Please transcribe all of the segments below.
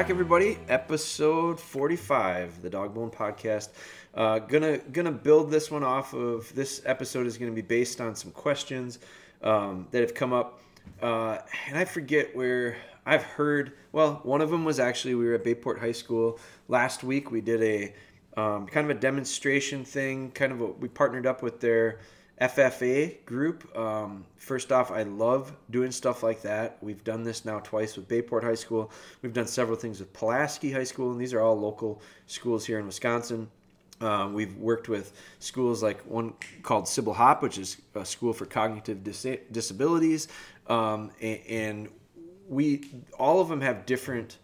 Back, everybody. Episode forty-five, the Dog Bone Podcast. Uh, gonna gonna build this one off of this episode is gonna be based on some questions um, that have come up, uh, and I forget where I've heard. Well, one of them was actually we were at Bayport High School last week. We did a um, kind of a demonstration thing. Kind of a, we partnered up with their FFA group. Um, first off, I love doing stuff like that. We've done this now twice with Bayport High School. We've done several things with Pulaski High School, and these are all local schools here in Wisconsin. Um, we've worked with schools like one called Syble Hopp, which is a school for cognitive dis- disabilities, um, and, and, we all of them have different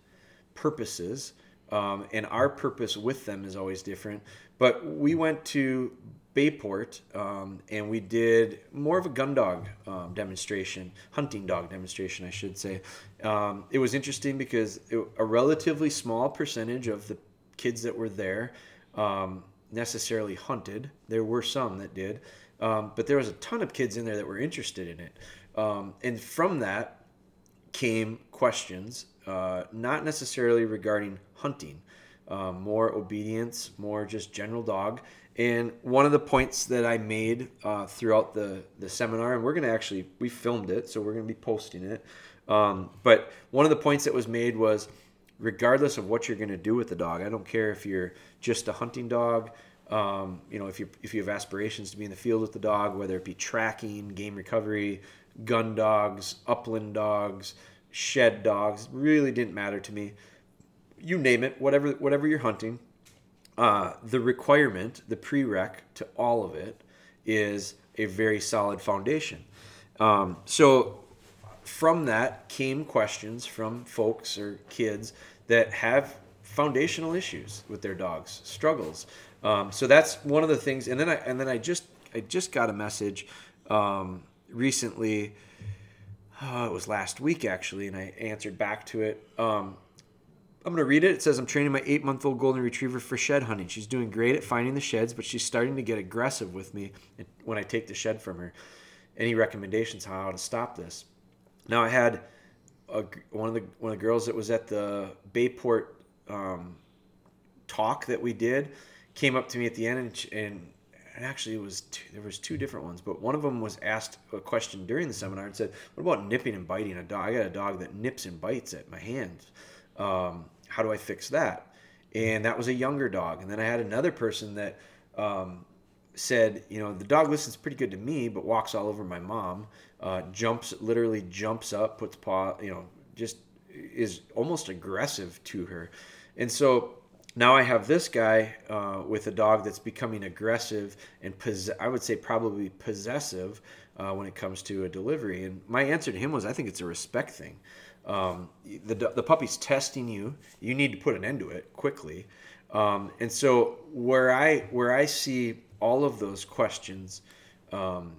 purposes, um, and our purpose with them is always different. But we went to Bayport, um, and we did more of a gun dog um, demonstration, hunting dog demonstration, I should say. Um, it was interesting because it, a relatively small percentage of the kids that were there um, necessarily hunted. There were some that did, um, but there was a ton of kids in there that were interested in it. Um, and from that came questions, uh, not necessarily regarding hunting, more obedience, more just general dog. And one of the points that I made uh, throughout the, the seminar, and we're going to actually, we filmed it, so we're going to be posting it. Um, but one of the points that was made was regardless of what you're going to do with the dog, I don't care if you're just a hunting dog, um, you know, if you if you have aspirations to be in the field with the dog, whether it be tracking, game recovery, gun dogs, upland dogs, shed dogs, really didn't matter to me. You name it, whatever whatever you're hunting, uh, the requirement, the prereq to all of it is a very solid foundation. Um, so from that came questions from folks or kids that have foundational issues with their dogs, struggles. Um, so that's one of the things. And then I and then I just I just got a message um, recently. Uh, it was last week actually, and I answered back to it. Um, I'm going to read it. It says, I'm training my eight month old golden retriever for shed hunting. She's doing great at finding the sheds, but she's starting to get aggressive with me when I take the shed from her. Any recommendations how to stop this? Now, I had a, one of the one of the girls that was at the Bayport um, talk that we did came up to me at the end and, and actually it was two, there was two different ones, but one of them was asked a question during the seminar and said, "What about nipping and biting a dog? I got a dog that nips and bites at my hands." Um, how do I fix that? And that was a younger dog. And then I had another person that um, said, you know, the dog listens pretty good to me, but walks all over my mom, uh, jumps, literally jumps up, puts paw, you know, just is almost aggressive to her. And so now I have this guy uh, with a dog that's becoming aggressive and pos- I would say probably possessive uh, when it comes to a delivery. And my answer to him was, I think it's a respect thing. Um, the, the puppy's testing you. You need to put an end to it quickly. Um, and so where I where I see all of those questions um,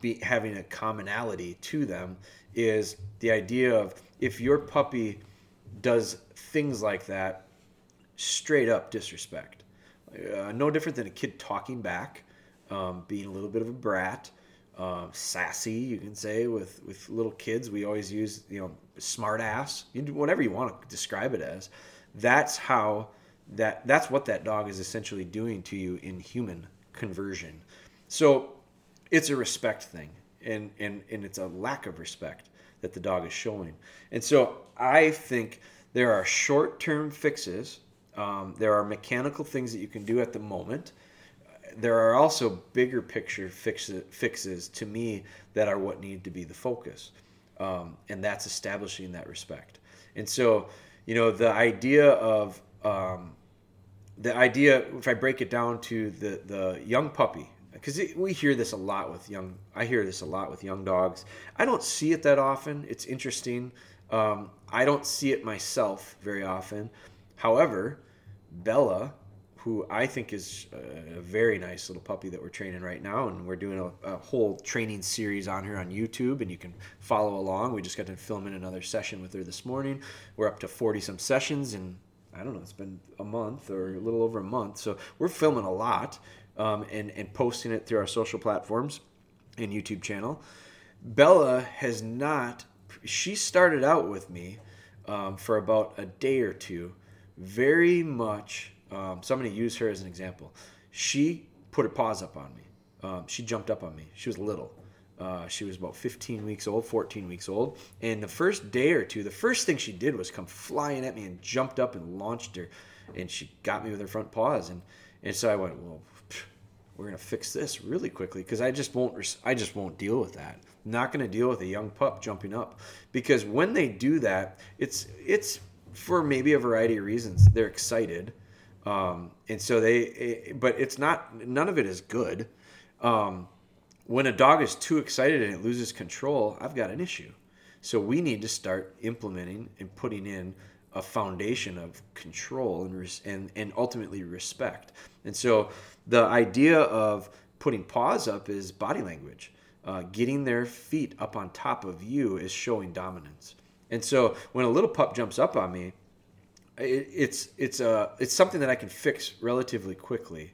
be, having a commonality to them is the idea of if your puppy does things like that, straight up disrespect. Uh, no different than a kid talking back, um, being a little bit of a brat, uh, sassy, you can say, with, with little kids. We always use, you know, smart ass, you do whatever you want to describe it as. That's how that, that's what that dog is essentially doing to you in human conversion. So it's a respect thing and, and, and it's a lack of respect that the dog is showing. And so I think there are short term fixes, um, there are mechanical things that you can do at the moment there are also bigger picture fixes, fixes to me that are what need to be the focus, um, and that's establishing that respect. And so, you know, the idea of um, the idea, if I break it down to the the young puppy, because we hear this a lot with young. I hear this a lot with young dogs. I don't see it that often. It's interesting. Um, I don't see it myself very often. However, Bella who I think is a very nice little puppy that we're training right now. And we're doing a, a, whole training series on her on YouTube, and you can follow along. We just got to film in another session with her this morning. We're up to 40 some sessions, and I don't know, it's been a month or a little over a month. So we're filming a lot um, and, and posting it through our social platforms and YouTube channel. Bella has not, she started out with me um, for about a day or two, very much. Um, so I'm going to use her as an example. She put her paws up on me. Um, she jumped up on me. She was little. Uh, she was about 15 weeks old, 14 weeks old. And the first day or two, the first thing she did was come flying at me and jumped up and launched her. And she got me with her front paws. And, and so I went, well, we're going to fix this really quickly because I just won't, I just won't deal with that. I'm not going to deal with a young pup jumping up because when they do that, it's, it's for maybe a variety of reasons. They're excited. Um, and so they, it, but it's not, none of it is good. Um, when a dog is too excited and it loses control, I've got an issue. So we need to start implementing and putting in a foundation of control and and and ultimately respect. And so the idea of putting paws up is body language. Uh, getting their feet up on top of you is showing dominance. And so when a little pup jumps up on me, it, it's it's a uh, it's something that I can fix relatively quickly.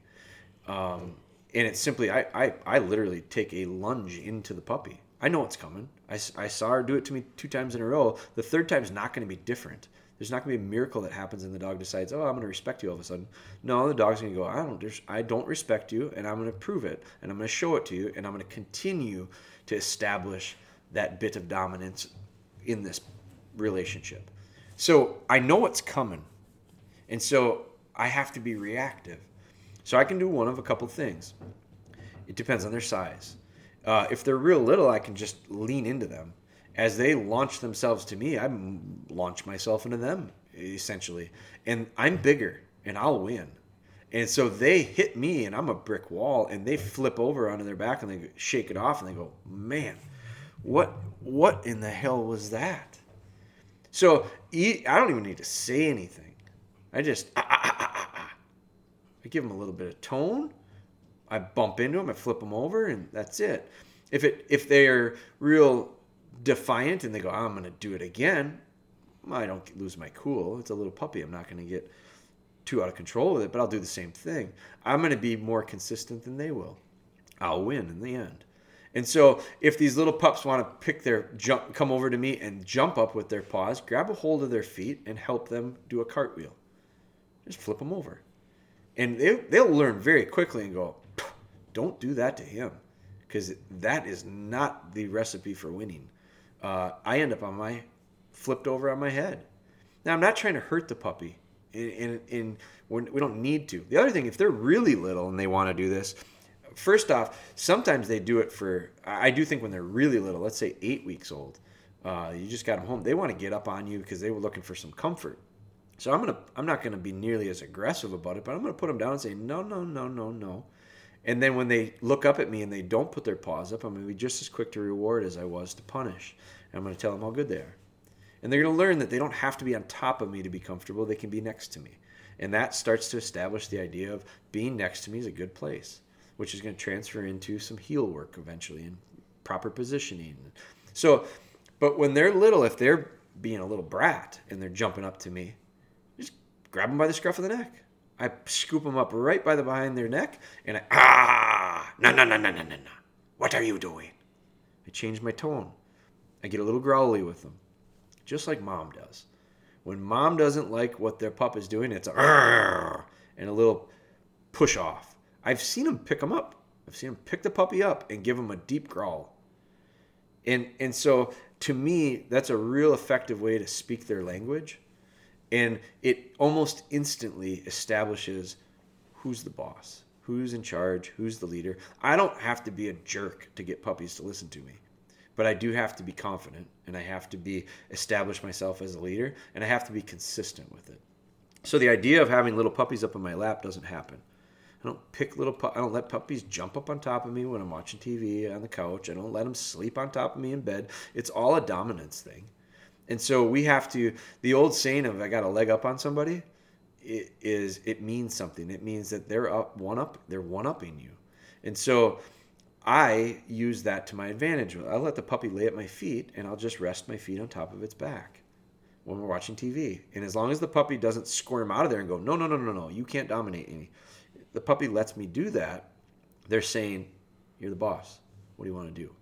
Um, and it's simply I, I i literally take a lunge into the puppy. I know what's coming. I, I saw her do it to me two times in a row. The third time's not going to be different. There's not going to be a miracle that happens and the dog decides oh i'm going to respect you all of a sudden. No the dog's going to go i don't i don't respect you and i'm going to prove it and i'm going to show it to you and i'm going to continue to establish that bit of dominance in this relationship so i know what's coming and so i have to be reactive so I can do one of a couple things. It depends on their size. Uh, if they're real little, I can just lean into them. As they launch themselves to me, I launch myself into them, essentially. And I'm bigger, and I'll win. And so they hit me, and I'm a brick wall, and they flip over onto their back, and they shake it off, and they go, "Man, what what in the hell was that?" So I don't even need to say anything. I just ah, ah, ah, I give them a little bit of tone. I bump into them, I flip them over, and that's it. If it if they're real defiant and they go, I'm going to do it again, I don't lose my cool. It's a little puppy. I'm not going to get too out of control with it, but I'll do the same thing. I'm going to be more consistent than they will. I'll win in the end. And so, if these little pups want to pick their jump, come over to me and jump up with their paws, grab a hold of their feet and help them do a cartwheel. Just flip them over. And they, they'll learn very quickly and go don't do that to him because that is not the recipe for winning. Uh, i end up on my flipped over on my head. Now i'm not trying to hurt the puppy and, and, we don't need to. The other thing if they're really little and they want to do this first off sometimes they do it for i do think when they're really little let's say eight weeks old uh, you just got them home they want to get up on you because they were looking for some comfort so I'm gonna I'm not gonna be nearly as aggressive about it, but I'm gonna put them down and say no, no, no, no, no. And then when they look up at me and they don't put their paws up, I'm gonna be just as quick to reward as I was to punish. And I'm gonna tell them how good they are. And they're gonna learn that they don't have to be on top of me to be comfortable. They can be next to me. And that starts to establish the idea of being next to me is a good place, which is going to transfer into some heel work eventually and proper positioning. So, but when they're little, if they're being a little brat and they're jumping up to me, just grab them by the scruff of the neck. I scoop them up right by the behind their neck, and I ah no no no no no no no. What are you doing? I change my tone. I get a little growly with them, just like mom does. When mom doesn't like what their pup is doing, it's a and a little push off. I've seen them pick them up. I've seen them pick the puppy up and give them a deep growl. And and so to me, that's a real effective way to speak their language and it almost instantly establishes who's the boss who's in charge who's the leader i don't have to be a jerk to get puppies to listen to me but i do have to be confident and i have to be establish myself as a leader and i have to be consistent with it so the idea of having little puppies up in my lap doesn't happen I don't pick little. Pu- I don't let puppies jump up on top of me when I'm watching TV on the couch. I don't let them sleep on top of me in bed. It's all a dominance thing. And so we have to, the old saying of I got a leg up on somebody, it is it means something. It means that they're up one up, they're one upping you. And so I use that to my advantage. I'll let the puppy lay at my feet and I'll just rest my feet on top of its back when we're watching TV. And as long as the puppy doesn't squirm out of there and go, no, no, no, no, no, you can't dominate me. The puppy lets me do that. They're saying, you're the boss. What do you want to do?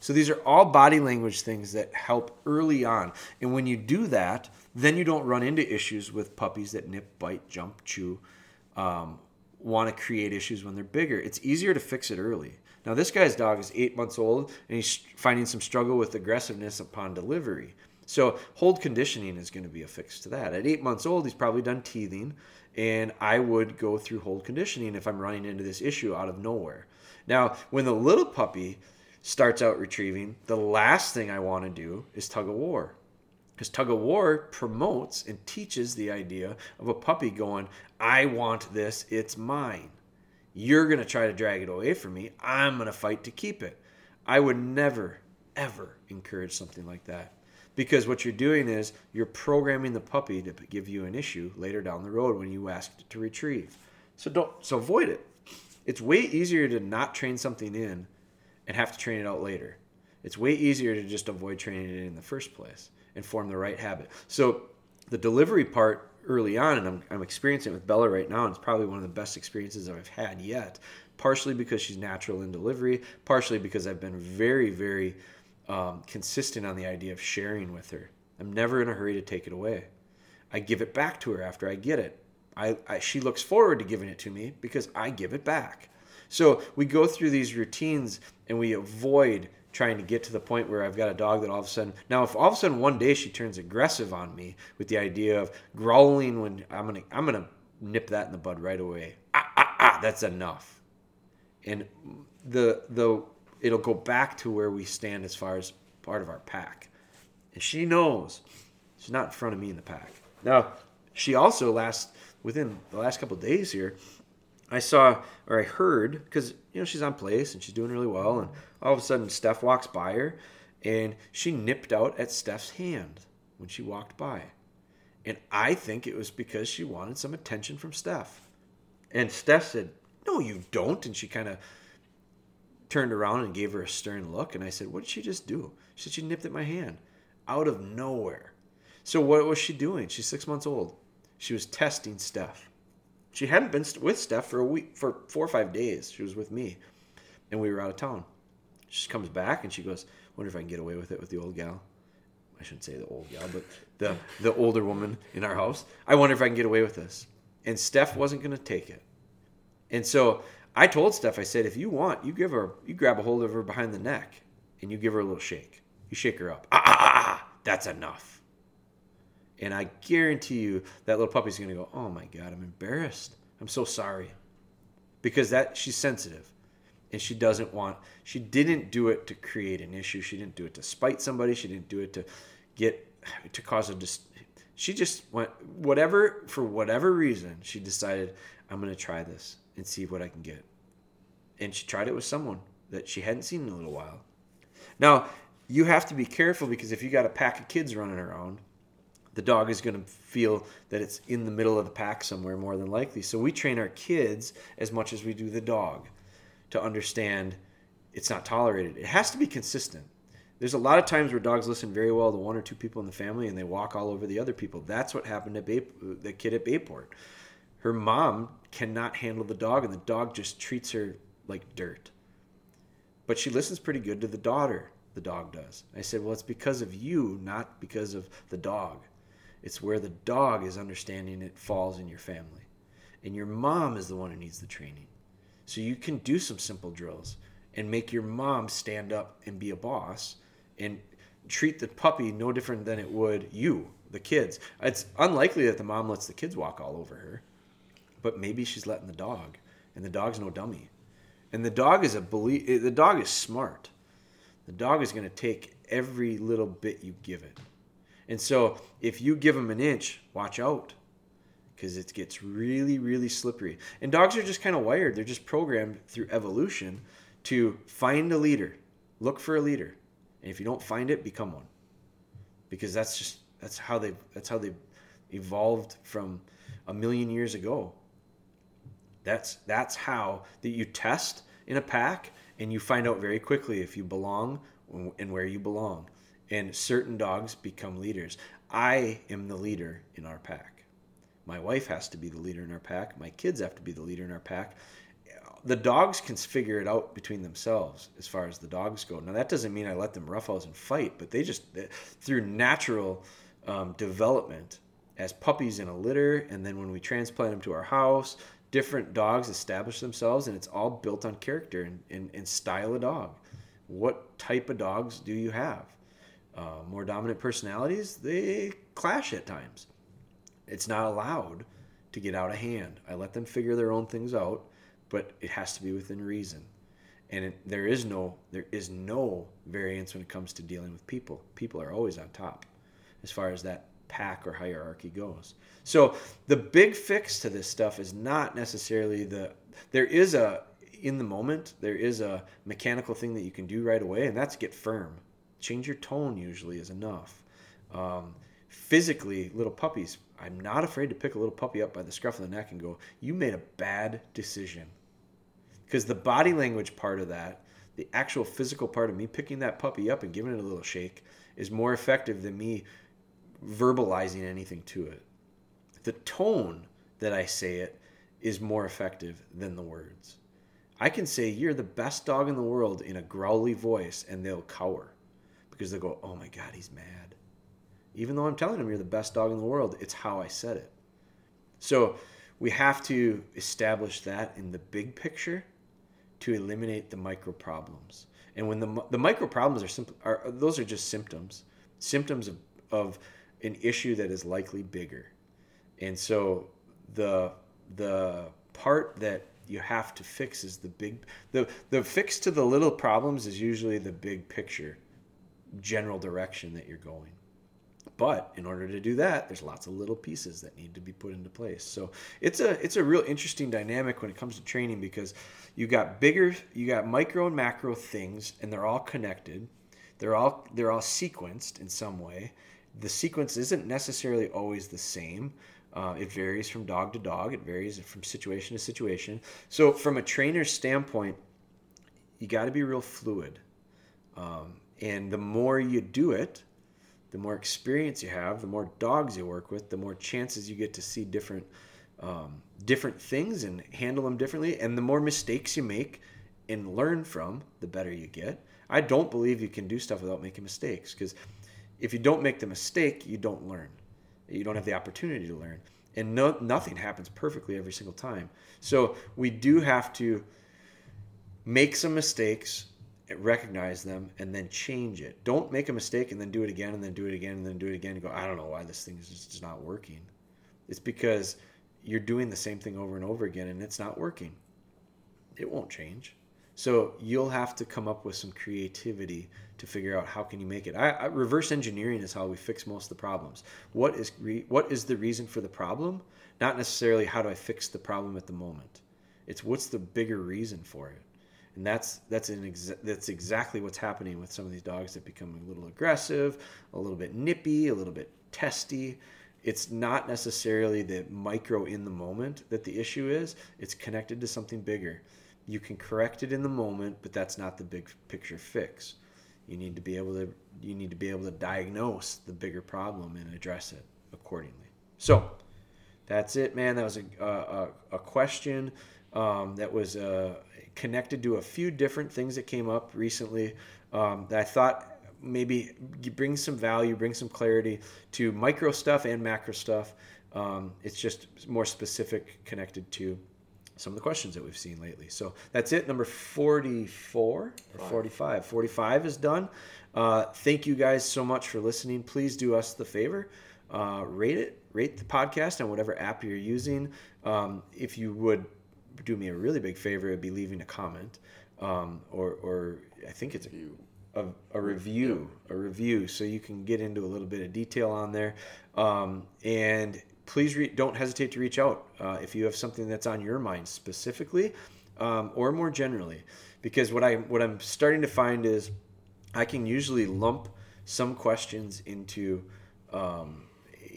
So these are all body language things that help early on. And when you do that, then you don't run into issues with puppies that nip, bite, jump, chew, um, want to create issues when they're bigger. It's easier to fix it early. Now, this guy's dog is eight months old and he's finding some struggle with aggressiveness upon delivery. So, hold conditioning is going to be a fix to that. At eight months old, he's probably done teething, and I would go through hold conditioning if I'm running into this issue out of nowhere. Now, when the little puppy starts out retrieving, the last thing I want to do is tug of war. Because tug of war promotes and teaches the idea of a puppy going, I want this, it's mine. You're going to try to drag it away from me. I'm going to fight to keep it. I would never, ever encourage something like that. Because what you're doing is you're programming the puppy to give you an issue later down the road when you ask it to retrieve. So don't so avoid it. It's way easier to not train something in and have to train it out later. It's way easier to just avoid training it in the first place and form the right habit. So the delivery part early on, and I'm, I'm experiencing it with Bella right now, and it's probably one of the best experiences I've had yet. Partially because she's natural in delivery, partially because I've been very, very um, consistent on the idea of sharing with her. I'm never in a hurry to take it away. I give it back to her after I get it. I, I, she looks forward to giving it to me because I give it back. So we go through these routines and we avoid trying to get to the point where I've got a dog that all of a sudden now if all of a sudden one day she turns aggressive on me with the idea of growling when I'm gonna I'm gonna nip that in the bud right away. Ah ah ah that's enough. And the the it'll go back to where we stand as far as part of our pack. And she knows she's not in front of me in the pack. Now, she also last within the last couple days here, I saw or I heard because you know she's on place and she's doing really well, and all of a sudden Steph walks by her, and she nipped out at Steph's hand when she walked by, and I think it was because she wanted some attention from Steph, and Steph said, "No, you don't," and she kind of turned around and gave her a stern look, and I said, "What did she just do?" She said she nipped at my hand out of nowhere. So what was she doing? She's six months old. She was testing Steph she hadn't been with Steph for a week, for four or five days. She was with me, and we were out of town. She comes back and she goes, "Wonder if I can get away with it with the old gal." I shouldn't say the old gal, but the the older woman in our house. I wonder if I can get away with this. And Steph wasn't going to take it. And so I told Steph, I said, if you want, you give her, you grab a hold of her behind the neck, and you give her a little shake. You shake her up. Ah, ah, ah, ah that's enough. And I guarantee you that little puppy's going to go, "Oh my god, I'm embarrassed. I'm so sorry." Because that she's sensitive and she doesn't want she didn't do it to create an issue. She didn't do it to spite somebody. She didn't do it to get to cause a dis- she just went whatever for whatever reason she decided I'm going to try this and see what I can get. And she tried it with someone that she hadn't seen in a little while. Now, you have to be careful because if you got a pack of kids running around the dog is going to feel that it's in the middle of the pack somewhere more than likely. So we train our kids as much as we do the dog to understand it's not tolerated. It has to be consistent. There's a lot of times where dogs listen very well to one or two people in the family and they walk all over the other people. That's what happened to Bay, the kid at Bayport. Her mom cannot handle the dog and the dog just treats her like dirt. But she listens pretty good to the daughter, the dog does. I said, Well, it's because of you, not because of the dog. It's where the dog is understanding it falls in your family. And your mom is the one who needs the training. So you can do some simple drills and make your mom stand up and be a boss and treat the puppy no different than it would you, the kids. It's unlikely that the mom lets the kids walk all over her, but maybe she's letting the dog, and the dog's no dummy. And the dog is a believe eh, the dog is smart. The dog is going to take every little bit you give it. And so if you give them an inch, watch out because it gets really, really slippery. And dogs are just kind of wired. They're just programmed through evolution to find a leader, look for a leader. And if you don't find it, become one. Because that's just that's how they that's how they evolved from a million years ago. That's that's how that you test in a pack and you find out very quickly if you belong and where you belong and certain dogs become leaders. I am the leader in our pack. My wife has to be the leader in our pack. My kids have to be the leader in our pack. the dogs can figure it out between themselves as far as the dogs go. Now that doesn't mean I let them roughhouse and fight, but they just through natural um, development as puppies in a litter, and then when we transplant them to our house, different dogs establish themselves, and it's all built on character and, and, and style of dog. What type of dogs do you have? Uh, more dominant personalities, they clash at times. It's not allowed to get out of hand. I let them figure their own things out, but it has to be within reason. And it, there is no there is no variance when it comes to dealing with people. People are always on top as far as that pack or hierarchy goes. So the big fix to this stuff is not necessarily the there is a in the moment there is a mechanical thing that you can do right away and that's get firm. Change your tone usually is enough. Um, physically, little puppies, I'm not afraid to pick a little puppy up by the scruff of the neck and go, "You made a bad decision." Because the body language part of that, the actual physical part of me picking that puppy up and giving it a little shake, is more effective than me verbalizing anything to it. The tone that I say it is more effective than the words. I can say, You're the best dog in the world in a growly voice, and they'll cower because they'll go, Oh my God, he's mad. Even though I'm telling them you're the best dog in the world, it's how I said it. So we have to establish that in the big picture to eliminate the micro problems. And when the, the micro problems are simple, are, those are just symptoms, symptoms of, of an issue that is likely bigger. And so the the part that you have to fix is the big the the fix to the little problems is usually the big picture general direction that you're going. But in order to do that, there's lots of little pieces that need to be put into place. So it's a it's a real interesting dynamic when it comes to training because you got bigger, you got micro and macro things, and they're all connected. They're all they're all sequenced in some way, the sequence isn't necessarily always the same. Uh, it varies from dog to dog. It varies from situation to situation. So, from a trainer's standpoint, you got to be real fluid. Um, and the more you do it, the more experience you have, the more dogs you work with, the more chances you get to see different um, different things and handle them differently. And the more mistakes you make and learn from, the better you get. I don't believe you can do stuff without making mistakes because if you don't make the mistake, you don't learn. You don't have the opportunity to learn. And no, nothing happens perfectly every single time. So we do have to make some mistakes, recognize them, and then change it. Don't make a mistake and then do it again and then do it again and then do it again and go, I don't know why this thing is just not working. It's because you're doing the same thing over and over again and it's not working. It won't change. So you'll have to come up with some creativity to figure out how can you make it. I, I, reverse engineering is how we fix most of the problems. What is re, what is the reason for the problem? Not necessarily how do I fix the problem at the moment. It's what's the bigger reason for it, and that's that's an exa- that's exactly what's happening with some of these dogs that become a little aggressive, a little bit nippy, a little bit testy. It's not necessarily the micro in the moment that the issue is. It's connected to something bigger. You can correct it in the moment, but that's not the big picture fix. You need to be able to you need to be able to diagnose the bigger problem and address it accordingly. So that's it, man. That was a a, a question um, that was uh, connected to a few different things that came up recently um, that I thought maybe bring some value, bring some clarity to micro stuff and macro stuff. Um, it's just more specific, connected to some of the questions that we've seen lately. So that's it. Number 44 or 45. 45 is done. Uh, thank you guys so much for listening. Please do us the favor. Uh, rate it, rate the podcast on whatever app you're using. Um, if you would do me a really big favor, it'd be leaving a comment, um, or, or I think it's a, a, a review, a review, so you can get into a little bit of detail on there. Um, and please re- don't hesitate to reach out uh, if you have something that's on your mind specifically um, or more generally because what i what i'm starting to find is i can usually lump some questions into um,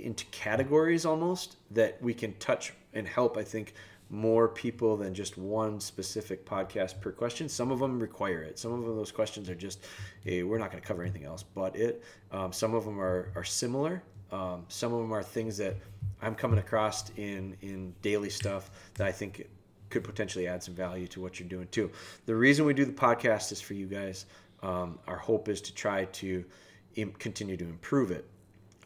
into categories almost that we can touch and help i think more people than just one specific podcast per question. Some of them require it. Some of those questions are just, hey, we're not going to cover anything else but it. Um, some of them are, are similar. Um, some of them are things that I'm coming across in in daily stuff that I think could potentially add some value to what you're doing too. The reason we do the podcast is for you guys. Um, our hope is to try to Im- continue to improve it.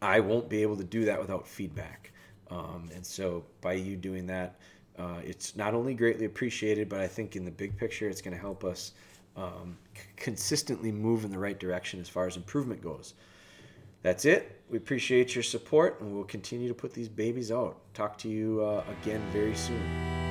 I won't be able to do that without feedback. Um, and so by you doing that, uh, it's not only greatly appreciated, but I think in the big picture, it's going to help us um, c- consistently move in the right direction as far as improvement goes. That's it. We appreciate your support, and we'll continue to put these babies out. Talk to you uh, again very soon.